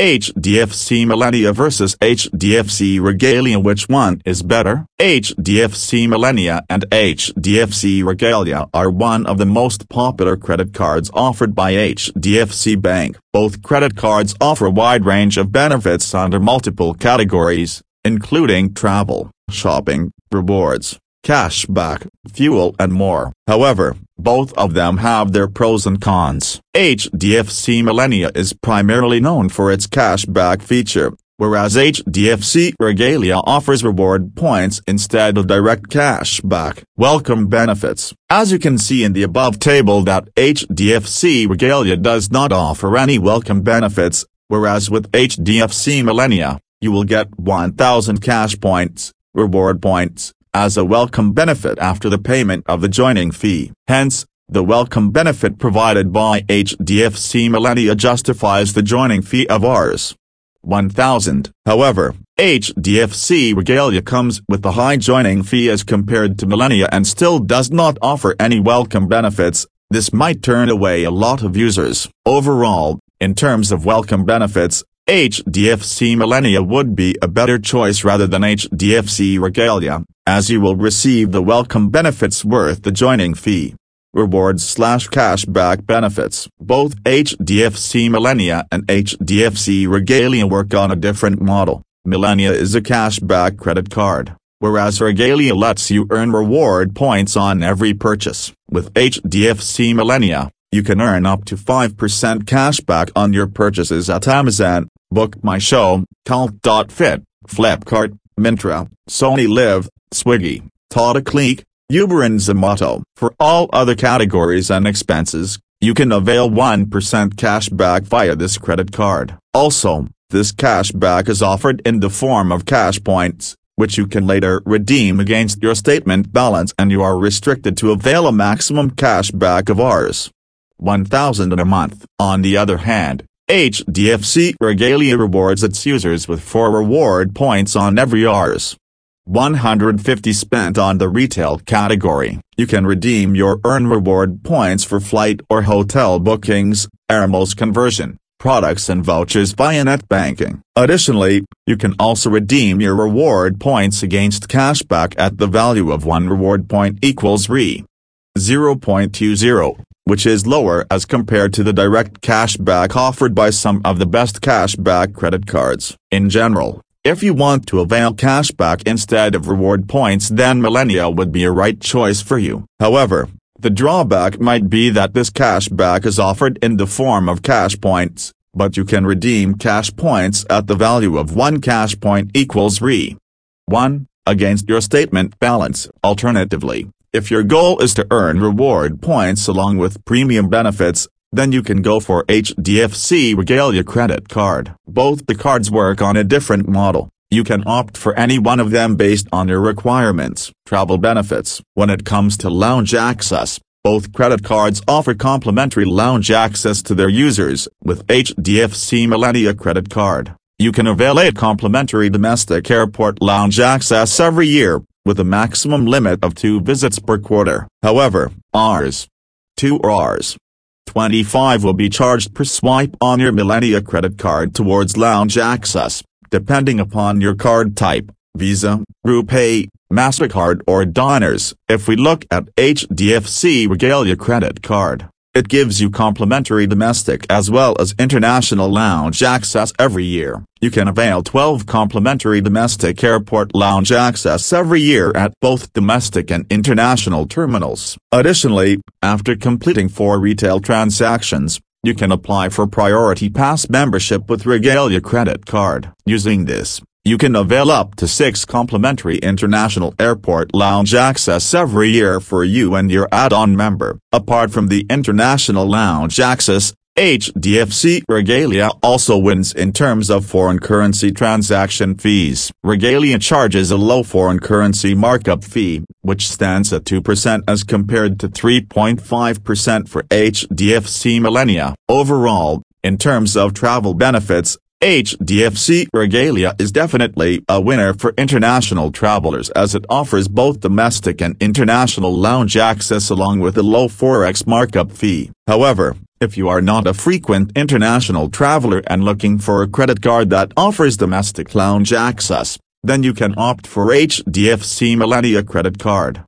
HDFC Millennia vs HDFC Regalia Which one is better? HDFC Millennia and HDFC Regalia are one of the most popular credit cards offered by HDFC Bank. Both credit cards offer a wide range of benefits under multiple categories, including travel, shopping, rewards, cashback, fuel and more. However, both of them have their pros and cons. HDFC Millennia is primarily known for its cashback feature, whereas HDFC Regalia offers reward points instead of direct cashback. Welcome benefits. As you can see in the above table that HDFC Regalia does not offer any welcome benefits, whereas with HDFC Millennia, you will get 1000 cash points, reward points, as a welcome benefit after the payment of the joining fee. Hence, the welcome benefit provided by HDFC Millennia justifies the joining fee of Rs. 1000. However, HDFC Regalia comes with a high joining fee as compared to Millennia and still does not offer any welcome benefits, this might turn away a lot of users. Overall, in terms of welcome benefits, HDFC Millennia would be a better choice rather than HDFC Regalia, as you will receive the welcome benefits worth the joining fee. Rewards slash cashback benefits. Both HDFC Millennia and HDFC Regalia work on a different model. Millennia is a cashback credit card, whereas Regalia lets you earn reward points on every purchase. With HDFC Millennia, you can earn up to 5% cashback on your purchases at Amazon, Book My Show, Cult.fit, Flipkart, Myntra, SonyLIV, Swiggy, Tata CLiQ, Uber and Zomato. For all other categories and expenses, you can avail 1% cashback via this credit card. Also, this cashback is offered in the form of cash points, which you can later redeem against your statement balance and you are restricted to avail a maximum cashback of Rs. 1000 in a month. On the other hand, HDFC Regalia rewards its users with 4 reward points on every Rs. 150 spent on the retail category. You can redeem your earn reward points for flight or hotel bookings, airmiles conversion, products and vouchers via net banking. Additionally, you can also redeem your reward points against cashback at the value of 1 reward point equals Re. 0.20 which is lower as compared to the direct cashback offered by some of the best cashback credit cards. In general, if you want to avail cashback instead of reward points then Millennia would be a right choice for you. However, the drawback might be that this cashback is offered in the form of cash points, but you can redeem cash points at the value of 1 cash point equals Re. 1, against your statement balance. Alternatively, if your goal is to earn reward points along with premium benefits, then you can go for HDFC Regalia credit card. Both the cards work on a different model. You can opt for any one of them based on your requirements. Travel benefits. When it comes to lounge access, both credit cards offer complimentary lounge access to their users. With HDFC Millennia credit card, you can avail a complimentary domestic airport lounge access every year, with a maximum limit of two visits per quarter. However, Rs. 2 or Rs. 25 will be charged per swipe on your Millennia credit card towards lounge access, depending upon your card type, Visa, RuPay, MasterCard or Diners. If we look at HDFC Regalia credit card, it gives you complimentary domestic as well as international lounge access every year. You can avail 12 complimentary domestic airport lounge access every year at both domestic and international terminals. Additionally, after completing four retail transactions, you can apply for Priority Pass membership with Regalia credit card. Using this, you can avail up to six complimentary international airport lounge access every year for you and your add-on member. Apart from the international lounge access, HDFC Regalia also wins in terms of foreign currency transaction fees. Regalia charges a low foreign currency markup fee, which stands at 2% as compared to 3.5% for HDFC Millennia. Overall, in terms of travel benefits, HDFC Regalia is definitely a winner for international travelers as it offers both domestic and international lounge access along with a low forex markup fee. However, If you are not a frequent international traveler and looking for a credit card that offers domestic lounge access, then you can opt for HDFC Millennia credit card.